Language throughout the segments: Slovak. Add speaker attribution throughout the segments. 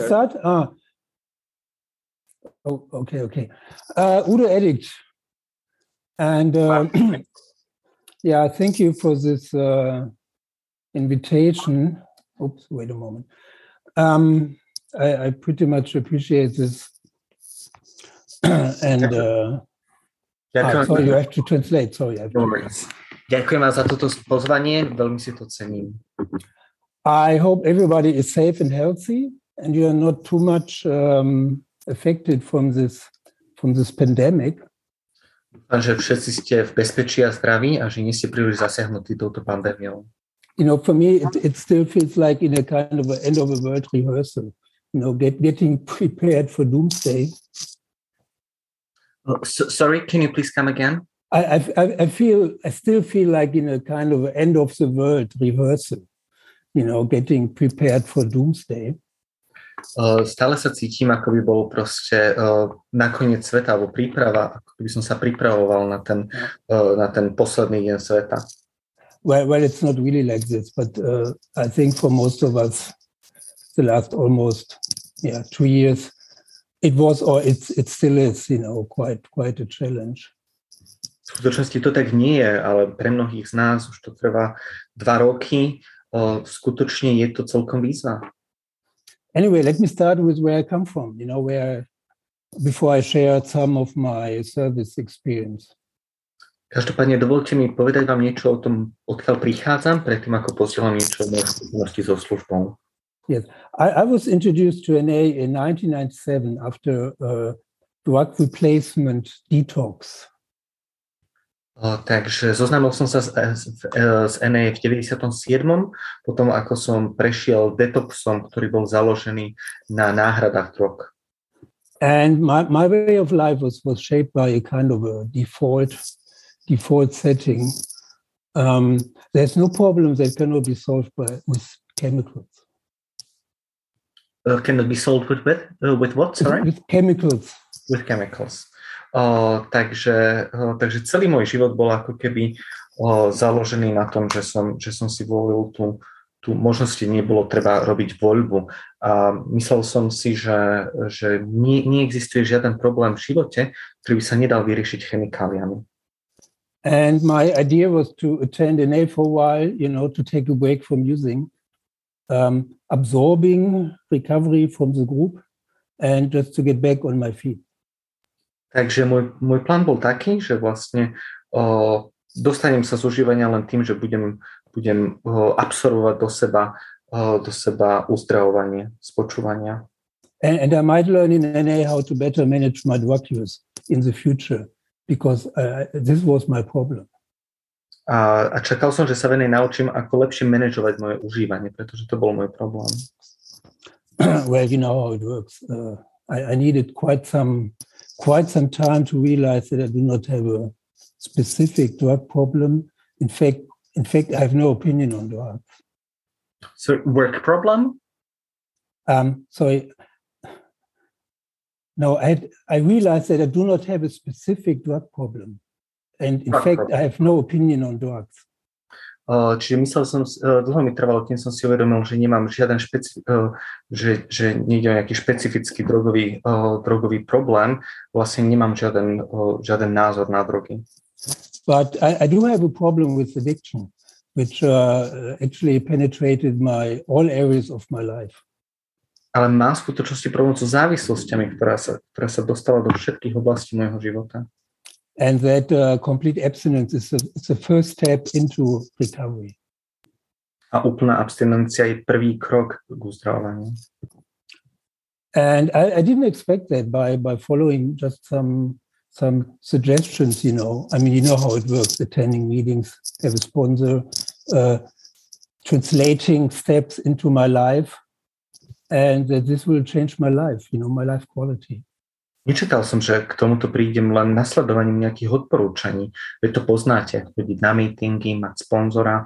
Speaker 1: Start? Ah. Oh, okay, okay. Uh, Udo Edict. And uh, yeah, thank you for this uh, invitation. Oops, wait a moment. Um, I, I pretty much appreciate this. and uh, ah, sorry, you have to translate. Sorry, I have.
Speaker 2: Ďakujem vám za toto pozvanie, veľmi si to cením.
Speaker 1: I hope everybody is safe and healthy and you are not too much um, affected from this from this pandemic.
Speaker 2: Dúfam, že všetci ste v bezpečí a zdraví a že nie ste príliš zasiahnutí touto pandémiou.
Speaker 1: You know, for me, it, it still feels like in a kind of an end of a world rehearsal. You know, get, getting prepared for doomsday.
Speaker 2: Oh, so, sorry, can you please come again?
Speaker 1: I, I, I feel I still feel like in a kind of end of the world rehearsal, you know, getting prepared for doomsday.
Speaker 2: Uh, stále sa cítim, ako by bol proste uh, nakoniec sveta, alebo príprava, ako by som sa pripravoval na ten, uh, na ten posledný deň sveta.
Speaker 1: Well, well, it's not really like this, but uh, I think for most of us, the last almost yeah two years, it was or it's it still is, you know, quite quite a challenge.
Speaker 2: V skutočnosti to tak nie je, ale pre mnohých z nás už to trvá dva roky. Skutočne je to celkom výzva.
Speaker 1: Anyway, let me start with where I come from, you know, where before I share some of my service experience.
Speaker 2: Každopádne dovolte mi povedať vám niečo o tom, odkiaľ prichádzam, predtým ako posielam niečo o skúsenosti so službou.
Speaker 1: Yes, I, I was introduced to NA in 1997 after a drug replacement detox
Speaker 2: takže zoznámil som sa s, s, NA v 97. potom ako som prešiel detoxom, ktorý bol založený na náhradách drog.
Speaker 1: And my, my way of life was, was shaped by a kind of a default default setting. Um, there's no problem that cannot be solved by, with chemicals.
Speaker 2: Uh, cannot be solved with with, uh, with what? Sorry.
Speaker 1: With, with chemicals.
Speaker 2: With chemicals. Takže, takže celý môj život bol ako keby založený na tom, že som, že som si volil tú, tú možnosti, nebolo treba robiť voľbu. A myslel som si, že, že nie, neexistuje žiaden problém v živote, ktorý by sa nedal vyriešiť chemikáliami.
Speaker 1: And my idea was to attend an A for a while, you know, to take a break from using, um, absorbing recovery from the group, and just to get back on my feet.
Speaker 2: Takže môj, môj plán bol taký, že vlastne o, dostanem sa z užívania len tým, že budem, budem o, absorbovať do seba, o, do seba uzdravovanie, spočúvania.
Speaker 1: And, and I might learn in NA how to better manage my drug use in the future, because uh, this was my problem.
Speaker 2: A, a čakal som, že sa venej naučím, ako lepšie manažovať moje užívanie, pretože to bol môj problém.
Speaker 1: well, you know how it works. Uh, I, I needed quite some quite some time to realize that I do not have a specific drug problem. In fact, in fact, I have no opinion on drugs.
Speaker 2: So work problem?
Speaker 1: Um, sorry. No, I had, I realized that I do not have a specific drug problem, and in drug fact, problem. I have no opinion on drugs.
Speaker 2: Čiže myslel som, dlho mi trvalo, kým som si uvedomil, že nemám žiaden špeci- že, že nejde o nejaký špecifický drogový, drogový problém, vlastne nemám žiaden, žiaden názor na drogy.
Speaker 1: But I, I do have a problem with addiction, which uh, actually penetrated my all areas of my life.
Speaker 2: Ale mám skutočnosti problém so závislosťami, ktorá sa, ktorá sa dostala do všetkých oblastí môjho života.
Speaker 1: And that uh, complete abstinence is the, is the first step into recovery.
Speaker 2: A úplná abstinencia je prvý krok k.
Speaker 1: And I, I, didn't expect that by by following just some some suggestions. You know, I mean, you know how it works: attending meetings, have a sponsor, uh, translating steps into my life, and that this will change my life. You know, my life quality.
Speaker 2: Nečakal som, že k tomuto prídem len nasledovaním nejakých odporúčaní. Veď to poznáte, chodiť na meetingy, mať sponzora,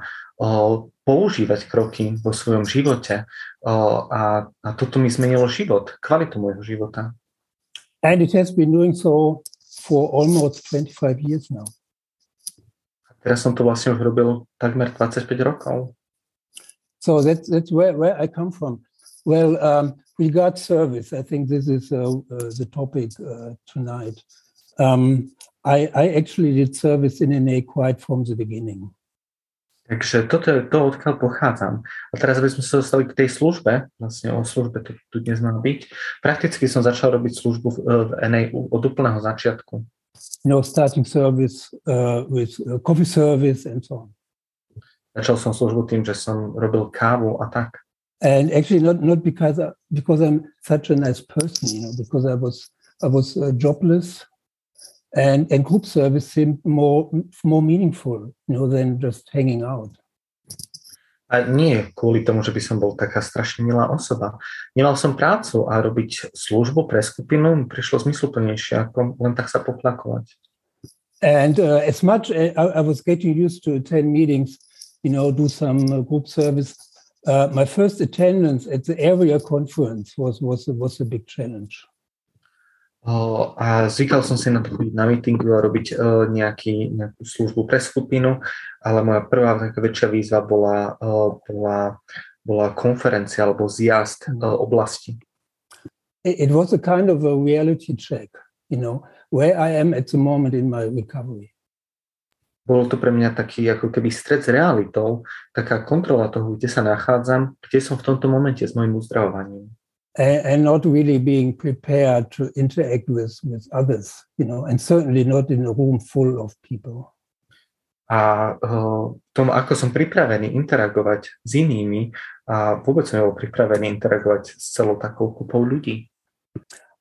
Speaker 2: používať kroky vo svojom živote. A, a toto mi zmenilo život, kvalitu môjho života.
Speaker 1: And it has been doing so for almost 25 years now.
Speaker 2: A teraz som to vlastne už robil takmer 25 rokov.
Speaker 1: So that's, that's where, where I come from. Well, um, regard service, I think this is uh, uh, the topic uh, tonight. Um, I, I actually did service in NA quite from the beginning.
Speaker 2: Takže toto je to, odkiaľ pochádzam. A teraz, aby sme sa dostali k tej službe, vlastne o službe to tu dnes má byť, prakticky som začal robiť službu v, v NA od úplného začiatku.
Speaker 1: You know, starting service uh, with uh, coffee service and so on.
Speaker 2: Začal som službu tým, že som robil kávu a tak.
Speaker 1: And actually not, not because, I, because I'm such a nice person, you know, because I was, I was uh, jobless and and group service seemed more more meaningful you know than just hanging out
Speaker 2: a nie kvôli tomu, že by som bol taká strašne milá osoba. Nemal som prácu a robiť službu pre skupinu mi prišlo zmysluplnejšie, ako len tak sa poplakovať.
Speaker 1: And uh, as much as I, I was getting used to attend meetings, you know, do some uh, group service, uh, my first attendance at the area conference was was was a big challenge
Speaker 2: a zvykal som si na to chodiť na meetingu a robiť nejaký, nejakú službu pre skupinu, ale moja prvá taká väčšia výzva bola, bola, bola konferencia alebo zjazd oblasti.
Speaker 1: It was a kind of a reality check, you know, where I am at the moment in my recovery.
Speaker 2: Bol to pre mňa taký ako keby stred s realitou, taká kontrola toho, kde sa nachádzam, kde som v tomto momente s mojim uzdravovaním
Speaker 1: and, and not really being prepared to interact with, with others, you know, and certainly not in a room full of people.
Speaker 2: A uh, tom, ako som pripravený interagovať s inými a vôbec som nebol pripravený interagovať s celou takou kupou ľudí.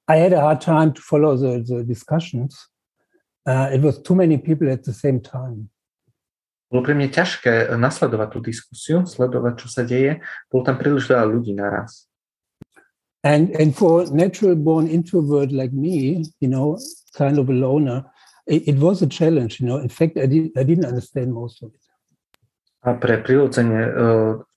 Speaker 1: I had a hard time to follow the, the discussions. Uh, it was too many people at the same time.
Speaker 2: Bolo pre mňa ťažké nasledovať tú diskusiu, sledovať, čo sa deje. Bolo tam príliš veľa ľudí naraz.
Speaker 1: And, and for natural born introvert like me, you know, kind of a loner, it, it was a challenge, you know. In fact, I, did, I didn't understand most of it.
Speaker 2: A pre prirodzene e,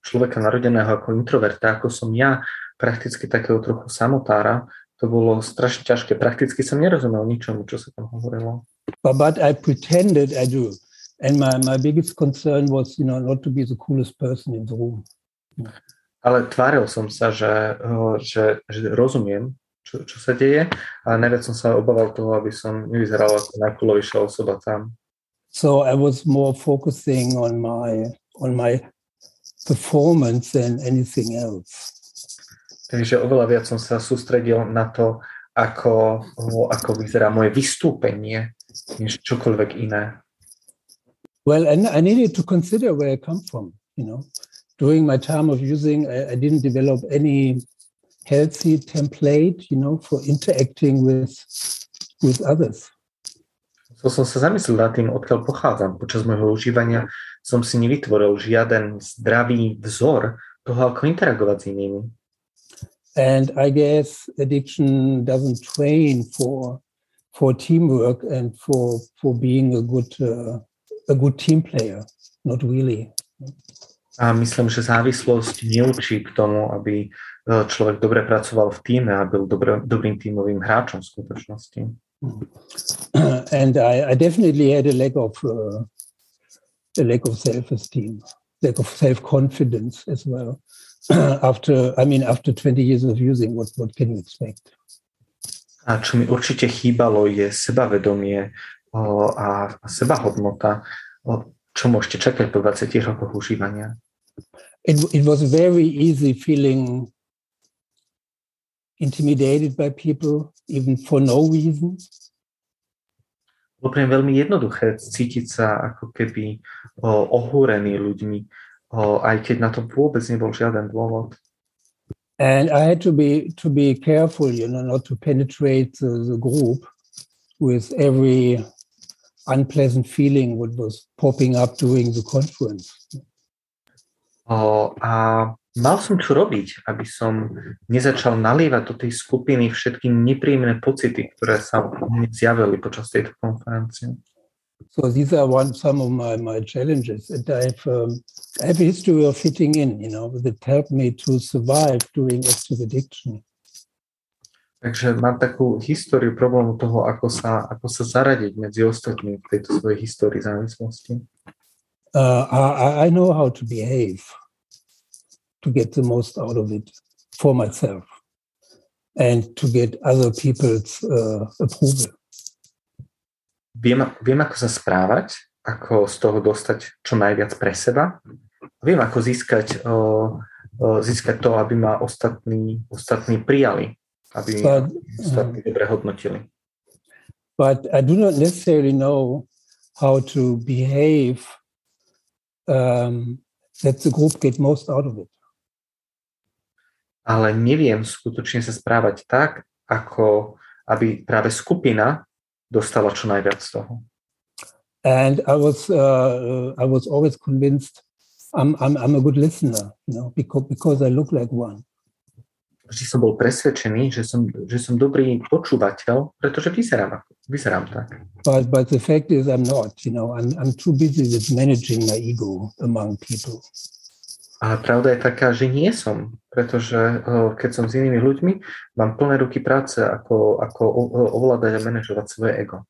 Speaker 2: človeka narodeného ako introverta, ako som ja, prakticky takého trochu samotára, to bolo strašne ťažké. Prakticky som nerozumel ničomu, čo sa tam hovorilo.
Speaker 1: But, but I pretended I do. And my, my biggest concern was, you know, not to be the coolest person in the room.
Speaker 2: ale tváril som sa, že, že, že rozumiem, čo, čo sa deje a najviac som sa obával toho, aby som nevyzeral ako najkulovejšia osoba tam.
Speaker 1: So I was more focusing on my, on my performance than anything else.
Speaker 2: Takže oveľa viac som sa sústredil na to, ako, ako vyzerá moje vystúpenie, než čokoľvek iné.
Speaker 1: Well, and I needed to consider where I come from, you know. during my time of using, I, I didn't develop any healthy template, you know, for interacting with with others.
Speaker 2: So som sa zamyslel nad tým, odkiaľ pochádzam. Počas môjho užívania som si nevytvoril žiaden zdravý vzor toho, ako interagovať s inými.
Speaker 1: And I guess addiction doesn't train for for teamwork and for for being a good uh, a good team player. Not really.
Speaker 2: A myslím, že závislosť neučí k tomu, aby e, človek dobre pracoval v týme a byl dobrý, dobrým týmovým hráčom v skutočnosti.
Speaker 1: And I, I definitely had a lack of uh, a lack of self-esteem, lack of self-confidence as well. after, I mean, after 20 years of using, what what can you expect?
Speaker 2: A čo mi určite chýbalo je sebavedomie a, sebahodnota. Čo môžete čakať po 20 rokoch užívania?
Speaker 1: it, it was very easy feeling intimidated by people, even for no reason.
Speaker 2: Bolo pre veľmi jednoduché cítiť sa ako keby ohúrený ľuďmi, aj keď na to vôbec nebol žiaden dôvod.
Speaker 1: And I had to be to be careful, you know, not to penetrate the, the group with every unpleasant feeling what was popping up during the conference.
Speaker 2: O, a mal som čo robiť, aby som nezačal nalievať do tej skupiny všetky nepríjemné pocity, ktoré sa zjavili počas tejto konferencie.
Speaker 1: So these are one some of my, my challenges. And I've um, I have a history of fitting in, you know, that helped me to survive during active addiction.
Speaker 2: Takže mám takú históriu problému toho, ako sa, ako sa zaradiť medzi ostatnými v tejto svojej histórii závislosti.
Speaker 1: Uh, I, I know how to behave. to get the most out of it for myself. and to get other people's uh, approval.
Speaker 2: Viem, viem, ako sa správať, ako z toho dostať čo najviac pre seba. Viem, ako získať, uh, uh, získať to, aby ma ostatní, ostatní prijali, aby but, ostatní uh, dobre hodnotili.
Speaker 1: But I do not necessarily know how to behave um, that the group get most out of it.
Speaker 2: Ale neviem skutočne sa správať tak, ako aby práve skupina dostala čo najviac z toho.
Speaker 1: And I was uh, I was always convinced I'm, I'm, I'm a good listener, you know, because, because I look like one.
Speaker 2: Vždy som bol presvedčený, že som, že som dobrý počúvateľ, pretože vyzerám, vyzerám tak.
Speaker 1: But, but the fact is I'm not, you know, I'm, I'm too busy with managing my ego among people.
Speaker 2: A pravda je taká, že nie som, pretože keď som s inými ľuďmi, mám plné ruky práce, ako, ako ovládať a manažovať svoje ego.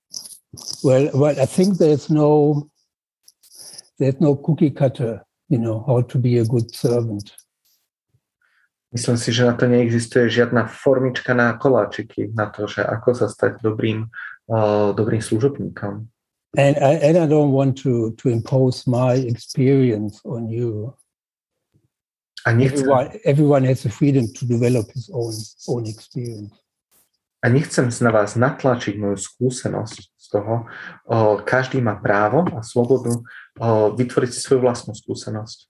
Speaker 1: Well, well, I think there's no there's no cookie cutter you know, how to be a good servant.
Speaker 2: Myslím si, že na to neexistuje žiadna formička na koláčiky, na to, že ako sa stať dobrým, uh, dobrým služobníkom.
Speaker 1: And I, and I don't want to, to impose my experience on you.
Speaker 2: A nechcem,
Speaker 1: everyone, everyone has the freedom to develop his own, own experience.
Speaker 2: A nechcem na vás natlačiť moju skúsenosť z toho. O, každý má právo a slobodu vytvoriť si svoju vlastnú skúsenosť.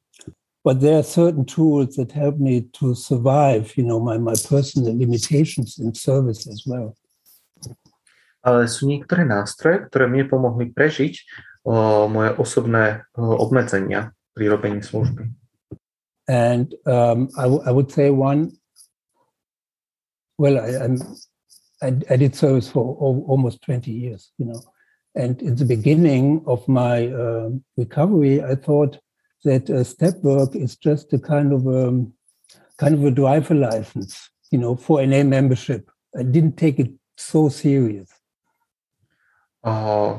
Speaker 1: But there are certain tools that help me to survive, you know, my, my personal limitations in service as well.
Speaker 2: Ale sú niektoré nástroje, ktoré mi pomohli prežiť o, moje osobné o, obmedzenia pri robení služby.
Speaker 1: And um, I, I would say one, well, I, I, I did service for almost 20 years, you know. And in the beginning of my uh, recovery, I thought that uh, step work is just a kind of a kind of a driver license, you know, for an A membership. I didn't take it so serious.
Speaker 2: Uh,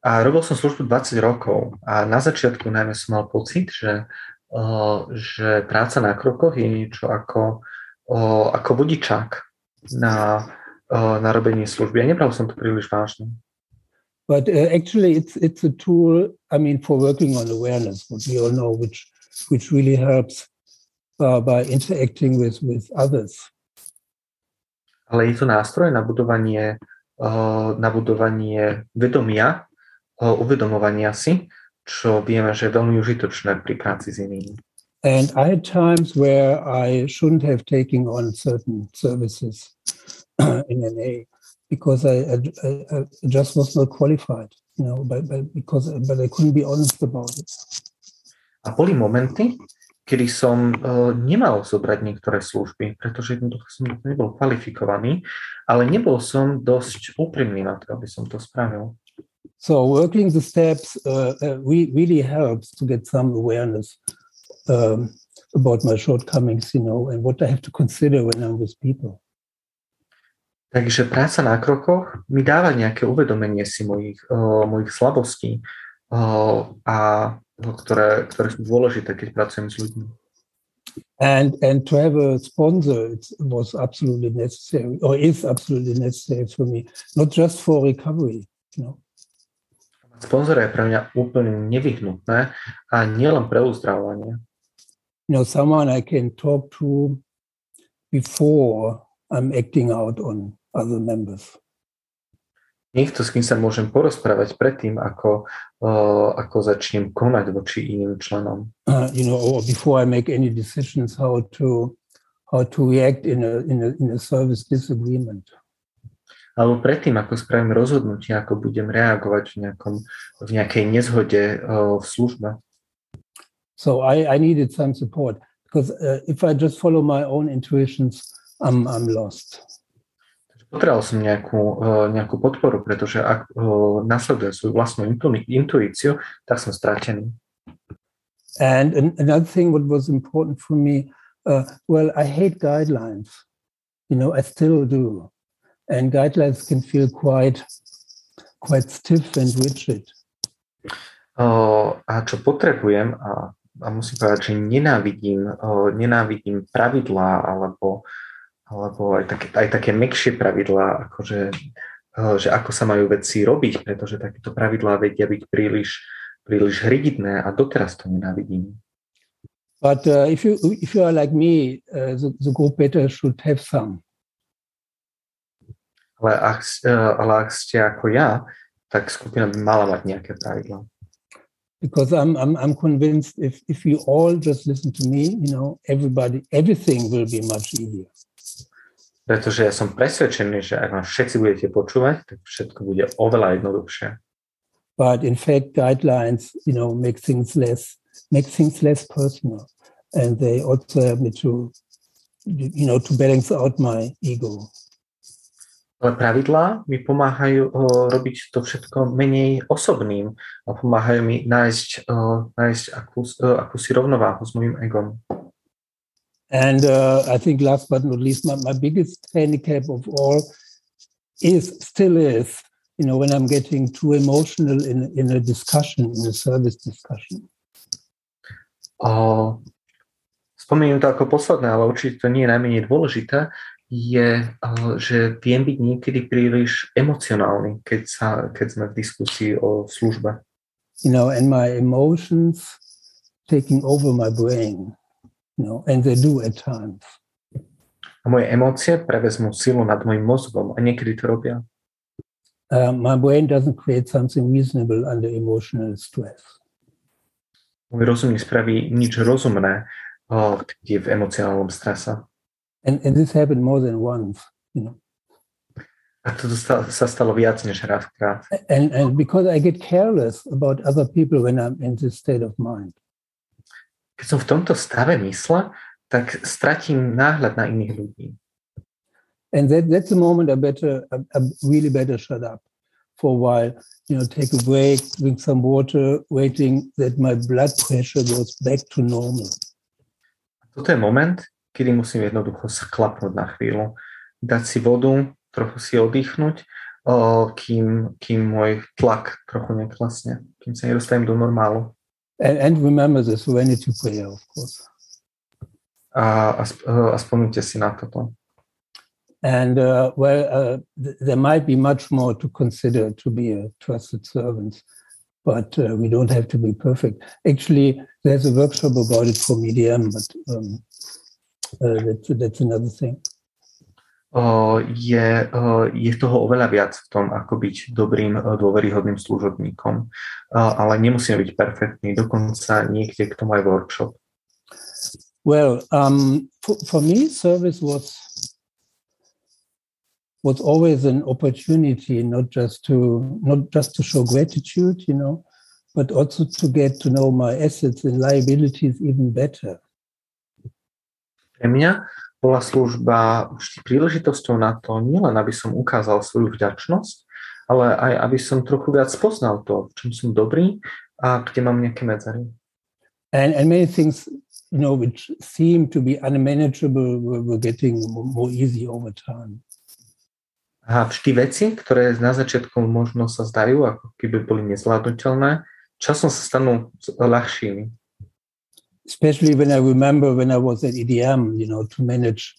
Speaker 2: a robil som službu 20 rokov a na začiatku najmä som mal pocit, že, že práca na krokoch je niečo ako, ako vodičák na, na robenie služby. Ja nebral som to príliš vážne.
Speaker 1: But uh, actually, it's it's a tool. I mean, for working on awareness, what we all know, which which really helps uh, by interacting with with others.
Speaker 2: Ale je to nástroj na budovanie, uh, na budovanie vedomia, uh, uvedomovania si, čo vieme, že je veľmi užitočné pri práci s inými.
Speaker 1: And I had times where I shouldn't have taken on certain services in NA. because I, I, I, just was not qualified, you know, but, but because but I couldn't be honest about it.
Speaker 2: A boli momenty, kedy som uh, nemal zobrať niektoré služby, pretože jednoducho som nebol kvalifikovaný, ale nebol som dosť úprimný na to, aby som to spravil.
Speaker 1: So working the steps uh, uh, really helps to get some awareness um, about my shortcomings, you know, and what I have to consider when I'm with people.
Speaker 2: Takže práca na krokoch mi dáva nejaké uvedomenie si mojich, uh, mojich slabostí, uh, a, ktoré, ktoré sú dôležité, keď pracujem s ľuďmi.
Speaker 1: And, and to have a sponsor it was absolutely necessary, or is absolutely necessary for me, not just for recovery. You know.
Speaker 2: Sponzora je pre mňa úplne nevyhnutné a nielen pre uzdravovanie.
Speaker 1: You know, someone I can talk to before I'm acting out on other members.
Speaker 2: Niekto, s kým sa môžem porozprávať predtým, ako, uh, ako začnem konať voči iným členom.
Speaker 1: Uh, you know, or before I make any decisions how to, how to react in a, in a, in a service disagreement.
Speaker 2: Alebo predtým, ako spravím rozhodnutie, ako budem reagovať v, nejakom, v nejakej nezhode uh, v službe.
Speaker 1: So I, I needed some support because uh, if I just follow my own intuitions, I'm, I'm lost.
Speaker 2: Potreboval som nejakú, eh, nejakú podporu, pretože ak eh, nasledujem svoju vlastnú intuíciu, tak som stratený.
Speaker 1: And another thing what was important for me, uh, well, I hate guidelines. You know, I still do. And guidelines can feel quite, quite stiff and rigid.
Speaker 2: Uh, a čo potrebujem, a, a musím povedať, že nenávidím, uh, nenávidím pravidlá alebo alebo aj také, aj také mekšie pravidlá, akože, uh, že ako sa majú veci robiť, pretože takéto pravidlá vedia byť príliš, príliš rigidné a doteraz to nenávidím.
Speaker 1: But uh, if you if you are like me, uh, the, the group better should have some.
Speaker 2: Ale ak, uh, ale ak ste ako ja, tak skupina by mala mať nejaké pravidlá.
Speaker 1: Because I'm, I'm, I'm convinced if, if you all just listen to me, you know, everybody, everything will be much easier.
Speaker 2: Pretože ja som presvedčený, že ak ma všetci budete počúvať, tak všetko bude oveľa jednoduchšie.
Speaker 1: But in fact, guidelines, you know, make things less make things less personal. And they also help me to, you know, to balance out my ego.
Speaker 2: Ale pravidlá mi pomáhajú uh, robiť to všetko menej osobným a pomáhajú mi nájsť, uh, nájsť akú, uh, akúsi rovnováhu s mojim egom.
Speaker 1: And uh, I think last but not least, my, my biggest handicap of all is still is, you know, when I'm getting too emotional in, in a discussion, in a service discussion.
Speaker 2: Uh, spomeniem to ako posledné, ale určite to nie je najmenej dôležité, je, uh, že viem byť niekedy príliš emocionálny, keď, sa, keď sme v diskusii o službe.
Speaker 1: You know, and my emotions taking over my brain, you know, and they do at times.
Speaker 2: A moje emócie prevezmú silu nad mojim mozgom a niekedy to robia.
Speaker 1: Uh, my brain doesn't create something reasonable under emotional stress
Speaker 2: môj rozum nespraví nič rozumné, keď je v emocionálnom strese.
Speaker 1: And, and this happened more than once, you know.
Speaker 2: A to sa stalo viac než raz krát.
Speaker 1: And, and because I get careless about other people when I'm in this state of mind.
Speaker 2: Keď som v tomto stave mysle, tak stratím náhľad na iných ľudí.
Speaker 1: And that, that's the moment I better, I, I really better shut up for a while you know, take a break, drink some water, waiting that my blood pressure goes back to normal.
Speaker 2: Toto je moment, kedy musím jednoducho sklapnúť na chvíľu, dať si vodu, trochu si oddychnúť, kým, kým môj tlak trochu neklesne, kým sa nedostanem do normálu.
Speaker 1: And, and remember the serenity prayer, of course.
Speaker 2: A, a, a spomnite si na toto.
Speaker 1: And uh, well, uh, th- there might be much more to consider to be a trusted servant, but uh, we don't have to be perfect. Actually, there's a workshop about it for medium, but um, uh, that's, that's another thing.
Speaker 2: je, je toho oveľa viac v tom, ako byť dobrým, dôveryhodným služobníkom. Ale nemusíme byť perfektní, dokonca niekde k tomu aj workshop.
Speaker 1: Well, um, for, for me, service was was always an opportunity not just to not just to show gratitude you know but also to get to know my assets and liabilities even better
Speaker 2: Pre mňa bola služba vždy príležitosťou na to, nielen aby som ukázal svoju vďačnosť, ale aj aby som trochu viac poznal to, v čom som dobrý a kde mám nejaké medzery.
Speaker 1: And, and many things, you know, which seem to be unmanageable were getting more easy over time.
Speaker 2: A vždy veci, ktoré na začiatku možno sa zdajú, ako keby boli nezvládnutelné, časom sa stanú ľahšími.
Speaker 1: Especially when I remember when I was at EDM, you know, to manage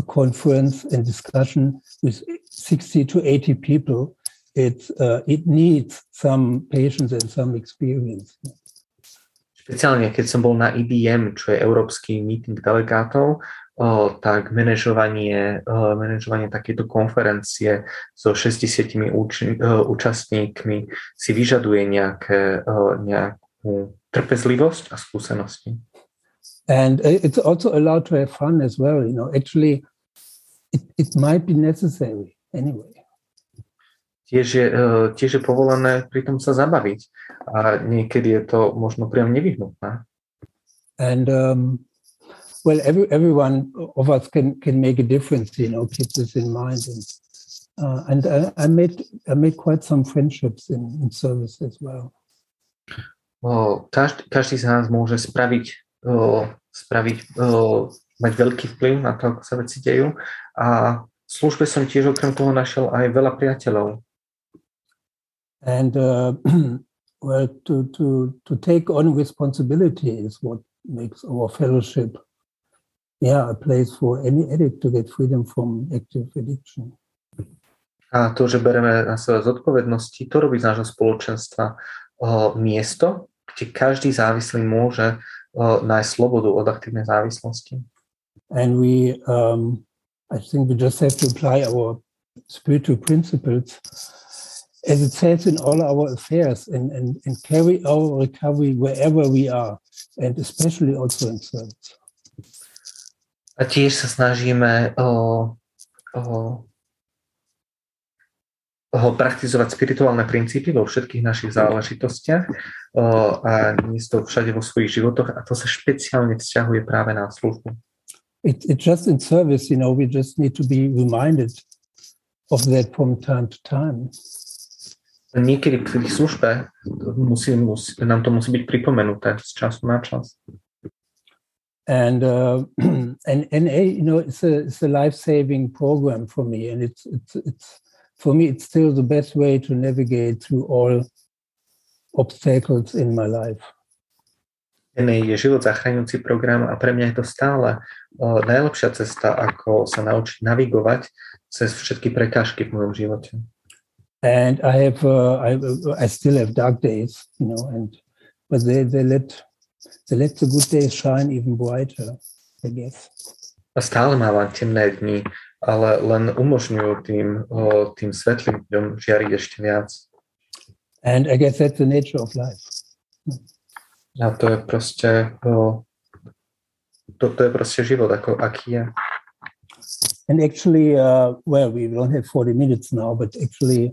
Speaker 1: a conference and discussion with 60 to 80 people, it, uh, it needs some patience and some experience.
Speaker 2: Špeciálne, keď som bol na IBM, čo je Európsky meeting delegátov, o, tak manažovanie, o, manažovanie takéto konferencie so 60 úč- účastníkmi si vyžaduje nejaké, o, nejakú trpezlivosť a skúsenosti.
Speaker 1: And it's also allowed to have fun as well. You know, actually, it, it might be necessary anyway.
Speaker 2: Tiež je, tiež je povolené pri tom sa zabaviť. A niekedy je to možno priam nevyhnutné.
Speaker 1: And um, well, every, everyone of us can can make a difference. You know, keep this in mind. And uh, and I, I made I made quite some friendships in, in service as well.
Speaker 2: Každý, každý z nás môže spraviť, spraviť mať veľký vplyv na to, ako sa veci dejú. A v službe som tiež okrem toho našiel aj veľa priateľov.
Speaker 1: And uh, well, to to to take on responsibility is what makes our fellowship yeah, a place for any addict to get freedom from active addiction.
Speaker 2: A to, že bereme na sebe zodpovednosti, to robí z nášho spoločenstva o, miesto, kde každý závislý môže o, nájsť slobodu od aktívnej závislosti.
Speaker 1: And we, um, I think we just have to apply our spiritual principles as it says in all our affairs and, and, and carry our recovery wherever we are and especially also in service.
Speaker 2: A tiež sa snažíme o, o, o praktizovať spirituálne princípy vo všetkých našich záležitostiach o, nie všade vo svojich životoch a to sa špeciálne vzťahuje práve na službu.
Speaker 1: It, it just in service, you know, we just need to be reminded of that from time to time.
Speaker 2: Niekedy pri službe musí, musí, nám to musí byť pripomenuté z času na čas.
Speaker 1: And uh, and NA, you know, it's a it's a life saving program for me, and it's it's it's for me it's still the best way to navigate through all obstacles in my life.
Speaker 2: Je život zachraňujúci program a pre mňa je to stále najlepšia cesta, ako sa naučiť navigovať cez všetky prekážky v mojom živote.
Speaker 1: And I have uh, I I still have dark days, you know, and but they they let the let the good days shine even brighter, I guess.
Speaker 2: A stále mávam temné dni, ale len umožňujú tým, tým svetlým dňom žiariť ešte viac.
Speaker 1: And I guess that's the nature of life.
Speaker 2: A to je proste, o, to, to je proste život, ako, aký je.
Speaker 1: And actually, uh, well, we don't have 40 minutes now, but actually,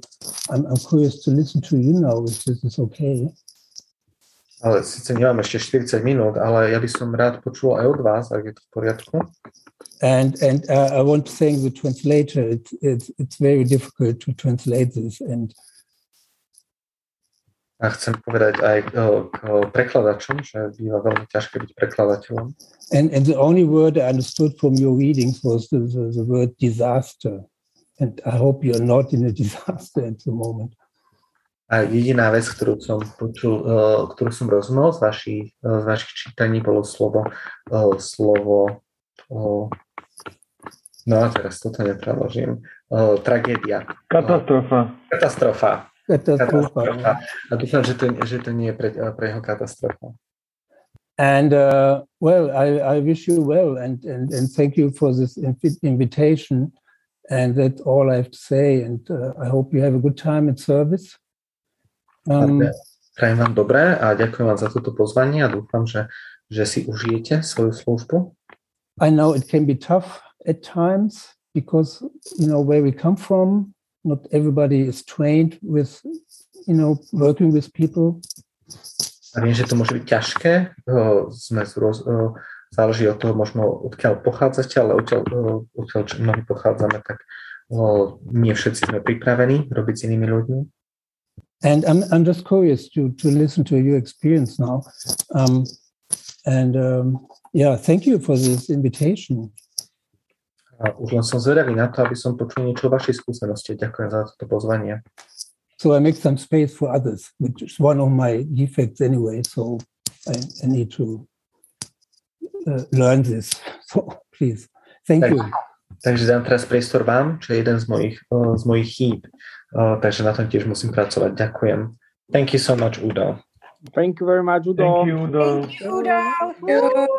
Speaker 1: I'm, I'm curious to listen to you now, if this is okay.
Speaker 2: Ale síce nemám ešte 40 minút, ale ja by som rád počul aj od vás, ak je to v poriadku.
Speaker 1: And and uh, I want to thank the translator. It, it, it's very difficult to translate this. And
Speaker 2: a chcem povedať aj k prekladačom, že býva veľmi ťažké byť prekladateľom.
Speaker 1: And, and the only word I understood from your readings was the, the, the word disaster. And I hope you're not in a disaster at the moment.
Speaker 2: A jediná vec, ktorú som počul, uh, ktorú som rozumel z vašich, uh, z vašich čítaní, bolo slovo, uh, slovo no a teraz toto nepreložím, tragédia.
Speaker 3: Katastrofa.
Speaker 2: Katastrofa.
Speaker 1: Katastrofa.
Speaker 2: A dúfam, že to, že to nie je pre, pre jeho katastrofa.
Speaker 1: And uh, well, I, I wish you well and, and, and thank you for this invitation. And that's all I have to say. And uh, I hope you have a good time in service.
Speaker 2: Um, Prajem vám dobré a ďakujem vám za toto pozvanie a dúfam, že, že si užijete svoju službu.
Speaker 1: I know it can be tough at times because, you know, where we come from, not everybody is trained with, you know, working with people.
Speaker 2: A viem, že to môže byť ťažké. Sme roz, záleží od toho možno, odkiaľ pochádzate, ale odkiaľ, odkiaľ mnohí pochádzame, tak nie všetci sme pripravení robiť s inými ľuďmi.
Speaker 1: And I'm, I'm just curious to, to listen to your experience now. Um, and um, yeah, thank you for this invitation.
Speaker 2: A už len som zvedavý na to, aby som počul niečo o vašej skúsenosti. Ďakujem za toto pozvanie.
Speaker 1: So I make some space for others, which is one of my defects anyway. So I, I need to uh, learn this. So please, thank
Speaker 2: tak,
Speaker 1: you.
Speaker 2: Takže dám teraz priestor vám, čo je jeden z mojich, uh, z mojich chýb. Uh, takže na tom tiež musím pracovať. Ďakujem. Thank you so much, Udo.
Speaker 3: Thank you very much, Udo.
Speaker 4: Thank you, Udo.
Speaker 5: Thank you, Udo.